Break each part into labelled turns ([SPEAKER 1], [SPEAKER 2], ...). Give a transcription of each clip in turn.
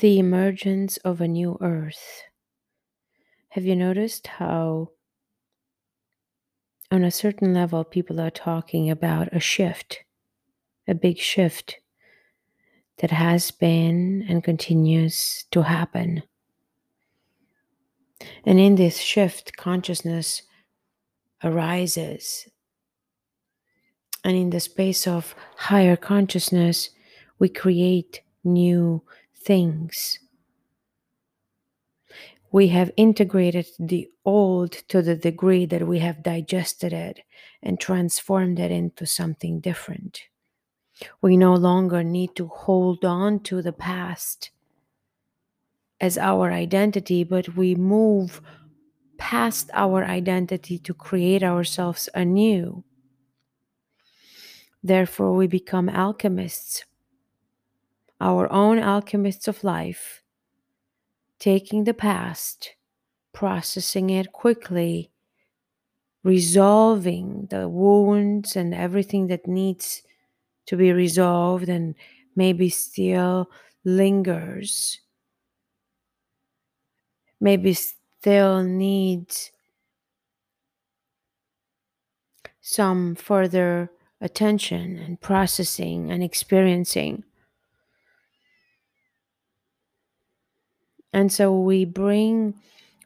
[SPEAKER 1] the emergence of a new earth. Have you noticed how, on a certain level, people are talking about a shift, a big shift that has been and continues to happen? And in this shift, consciousness arises. And in the space of higher consciousness, we create new things. We have integrated the old to the degree that we have digested it and transformed it into something different. We no longer need to hold on to the past as our identity, but we move past our identity to create ourselves anew. Therefore, we become alchemists, our own alchemists of life, taking the past, processing it quickly, resolving the wounds and everything that needs to be resolved and maybe still lingers, maybe still needs some further attention and processing and experiencing. And so we bring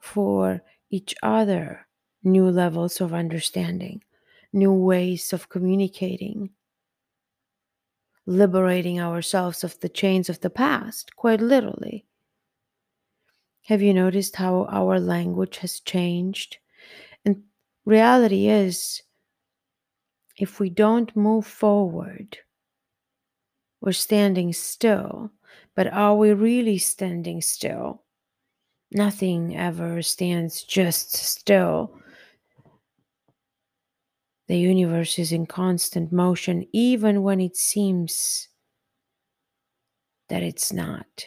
[SPEAKER 1] for each other new levels of understanding, new ways of communicating, liberating ourselves of the chains of the past, quite literally. Have you noticed how our language has changed? And reality is, if we don't move forward, we're standing still. But are we really standing still? Nothing ever stands just still. The universe is in constant motion, even when it seems that it's not.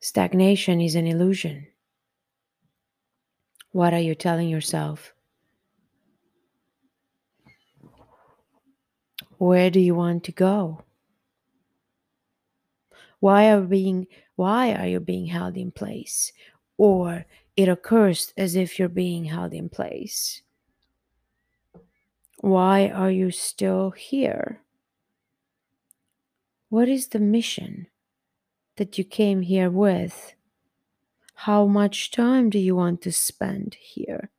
[SPEAKER 1] Stagnation is an illusion. What are you telling yourself? Where do you want to go? Why are being why are you being held in place? Or it occurs as if you're being held in place. Why are you still here? What is the mission that you came here with? How much time do you want to spend here?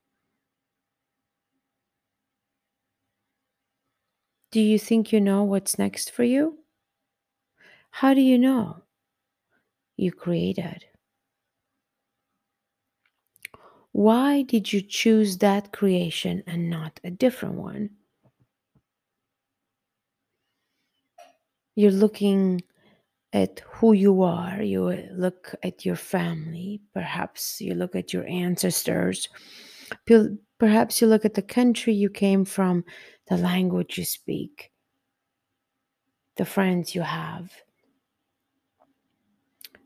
[SPEAKER 1] Do you think you know what's next for you? How do you know? You created. Why did you choose that creation and not a different one? You're looking at who you are, you uh, look at your family, perhaps you look at your ancestors, perhaps you look at the country you came from, the language you speak, the friends you have,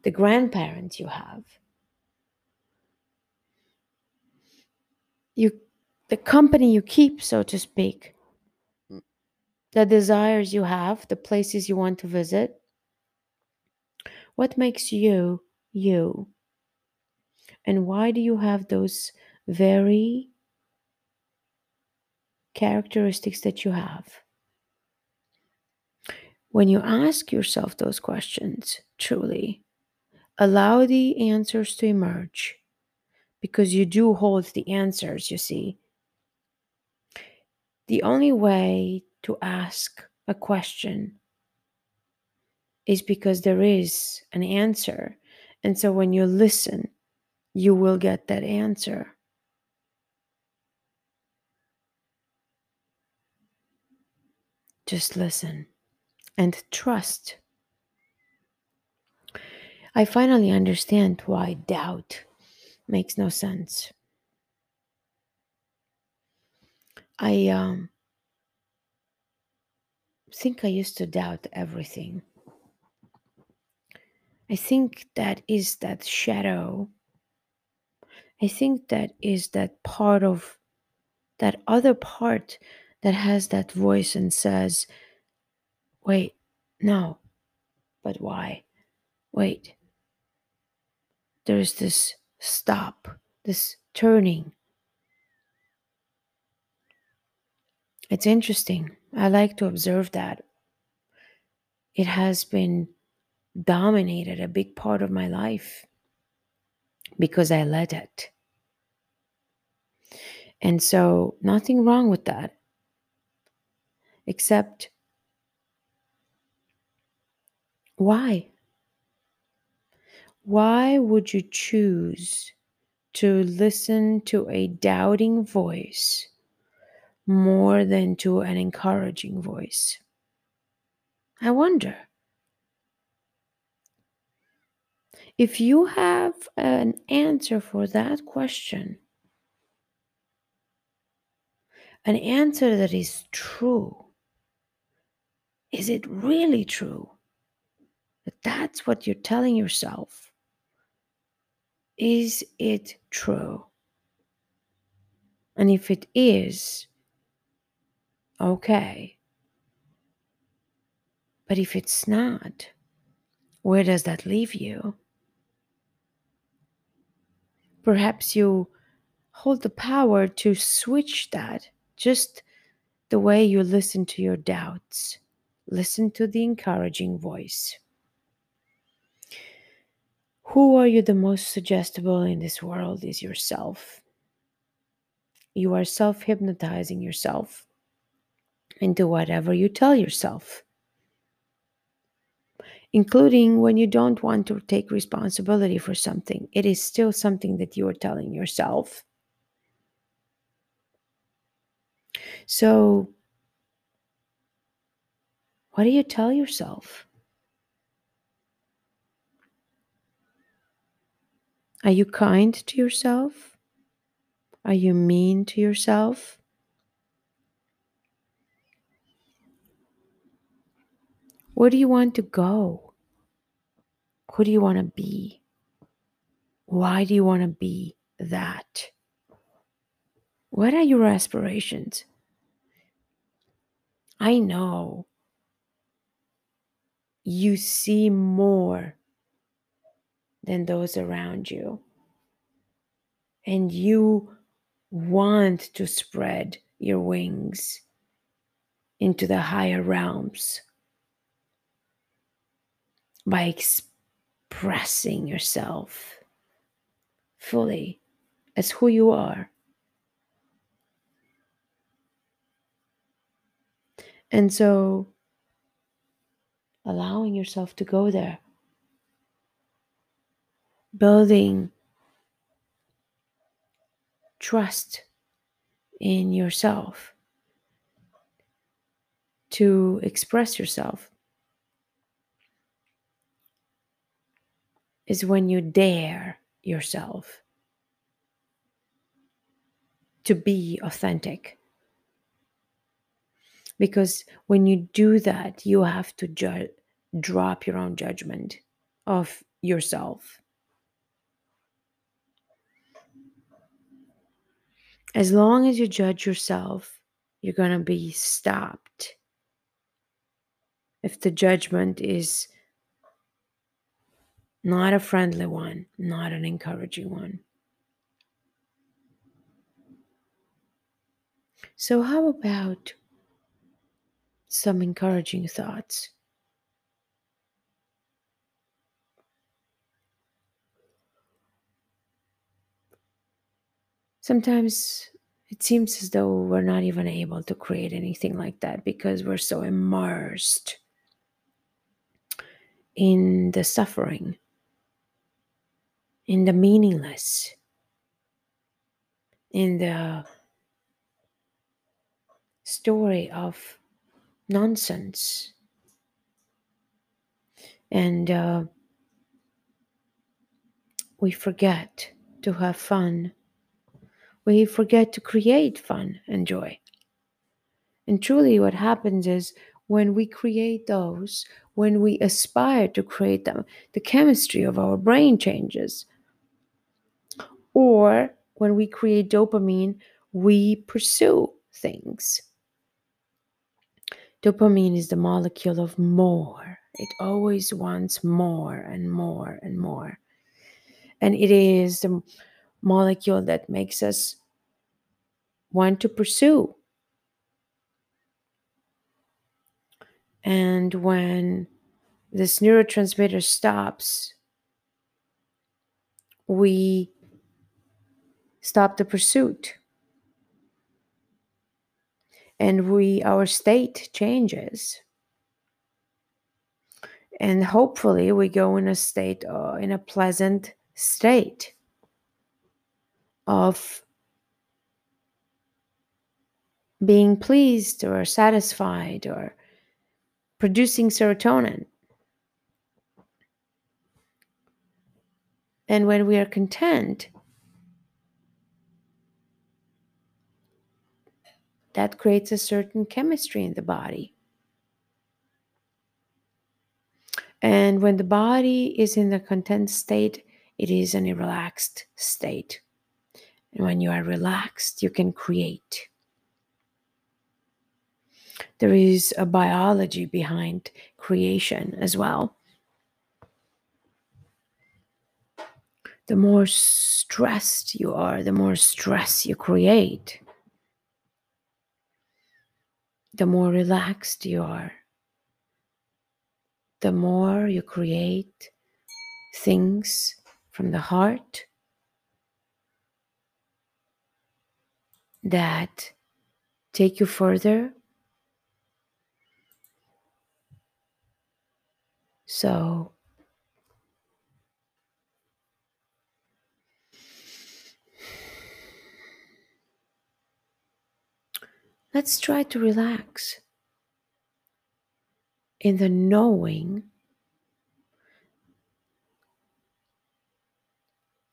[SPEAKER 1] the grandparents you have. You the company you keep, so to speak, the desires you have, the places you want to visit. What makes you you? And why do you have those very characteristics that you have? When you ask yourself those questions, truly, Allow the answers to emerge because you do hold the answers, you see. The only way to ask a question is because there is an answer. And so when you listen, you will get that answer. Just listen and trust I finally understand why doubt makes no sense. I um, think I used to doubt everything. I think that is that shadow. I think that is that part of that other part that has that voice and says, wait, no, but why? wait, there's this stop, this turning. It's interesting. I like to observe that. It has been dominated a big part of my life because I let it. And so, nothing wrong with that, except why? Why would you choose to listen to a doubting voice more than to an encouraging voice? I wonder. If you have an answer for that question, an answer that is true, is it really true? That that's what you're telling yourself. Is it true? And if it is, okay. But if it's not, where does that leave you? Perhaps you hold the power to switch that just the way you listen to your doubts. Listen to the encouraging voice. Who are you the most suggestible in this world is yourself. You are self hypnotizing yourself into whatever you tell yourself, including when you don't want to take responsibility for something. It is still something that you are telling yourself. So, what do you tell yourself? Are you kind to yourself? Are you mean to yourself? Where do you want to go? Who do you want to be? Why do you want to be that? What are your aspirations? I know you see more than those around you. And you want to spread your wings into the higher realms by expressing yourself fully as who you are. And so, allowing yourself to go there building trust in yourself to express yourself is when you dare yourself to be authentic. Because when you do that, you have to ju- drop your own judgment of yourself. As long as you judge yourself, you're going to be stopped. If the judgment is not a friendly one, not an encouraging one. So, how about some encouraging thoughts? Sometimes it seems as though we're not even able to create anything like that because we're so immersed in the suffering, in the meaningless, in the story of nonsense. And uh, we forget to have fun we forget to create fun and joy. And truly, what happens is when we create those, when we aspire to create them, the chemistry of our brain changes. Or when we create dopamine, we pursue things. Dopamine is the molecule of more. It always wants more and more and more. And it is the molecule that makes us want to pursue. And when this neurotransmitter stops, we stop the pursuit. And we our state changes. And hopefully we go in a state uh, in a pleasant state of being pleased or satisfied or producing serotonin and when we are content that creates a certain chemistry in the body. And when the body is in the content state, it is in a relaxed state. And when you are relaxed, you can create. There is a biology behind creation as well. The more stressed you are, the more stress you create the more relaxed you are, the more you create things from the heart that take you further. So, Let's try to relax in the knowing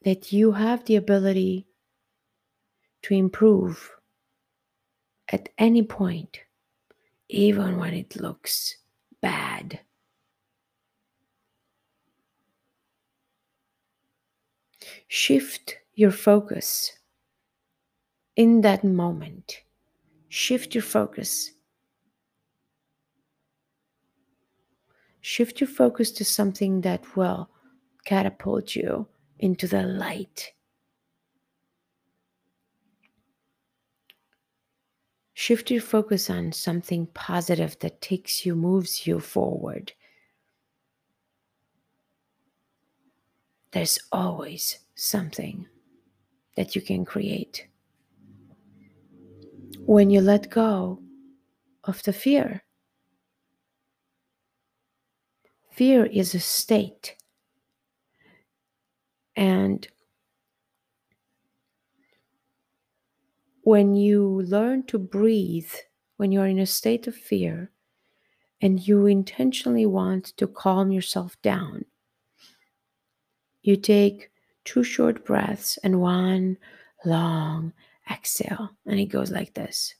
[SPEAKER 1] that you have the ability to improve at any point, even when it looks bad. Shift your focus in that moment Shift your focus. Shift your focus to something that will catapult you into the light. Shift your focus on something positive that takes you, moves you forward. There's always something that you can create when you let go of the fear. Fear is a state. And when you learn to breathe, when you're in a state of fear, and you intentionally want to calm yourself down, you take two short breaths and one long exhale. And it goes like this.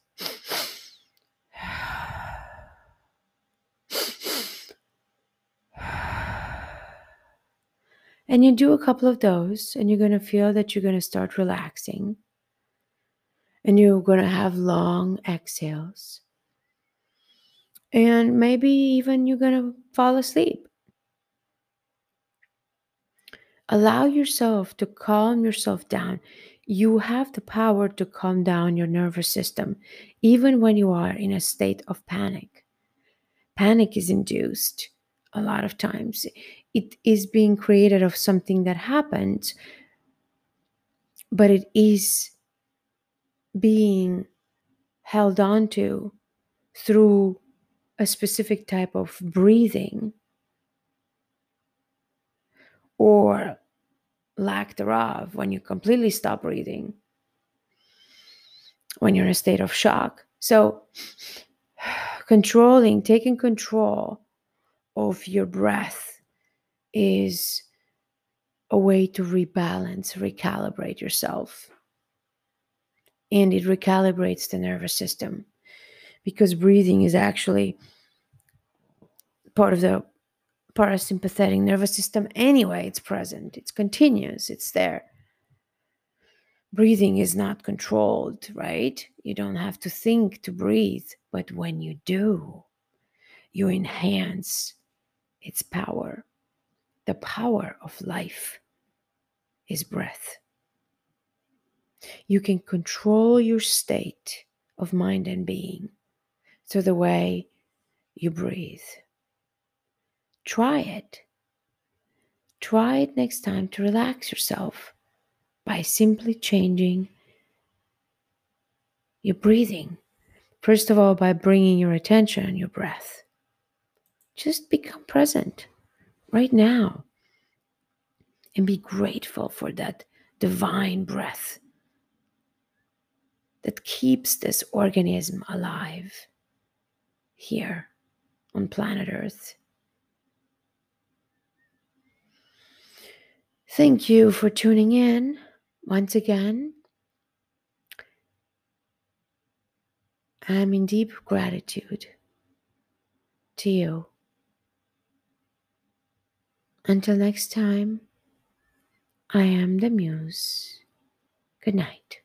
[SPEAKER 1] And you do a couple of those, and you're going to feel that you're going to start relaxing. And you're going to have long exhales. And maybe even you're going to fall asleep. Allow yourself to calm yourself down you have the power to calm down your nervous system, even when you are in a state of panic. Panic is induced a lot of times. It is being created of something that happened, but it is being held on to through a specific type of breathing or lack thereof, when you completely stop breathing, when you're in a state of shock. So, controlling, taking control of your breath is a way to rebalance, recalibrate yourself. And it recalibrates the nervous system because breathing is actually part of the parasympathetic nervous system anyway. It's present, it's continuous, it's there. Breathing is not controlled, right? You don't have to think to breathe, but when you do, you enhance its power. The power of life is breath. You can control your state of mind and being through the way you breathe. Try it. Try it next time to relax yourself by simply changing your breathing. First of all, by bringing your attention on your breath. Just become present right now and be grateful for that divine breath that keeps this organism alive here on planet Earth. Thank you for tuning in once again. I'm in deep gratitude to you. Until next time, I am the Muse. Good night.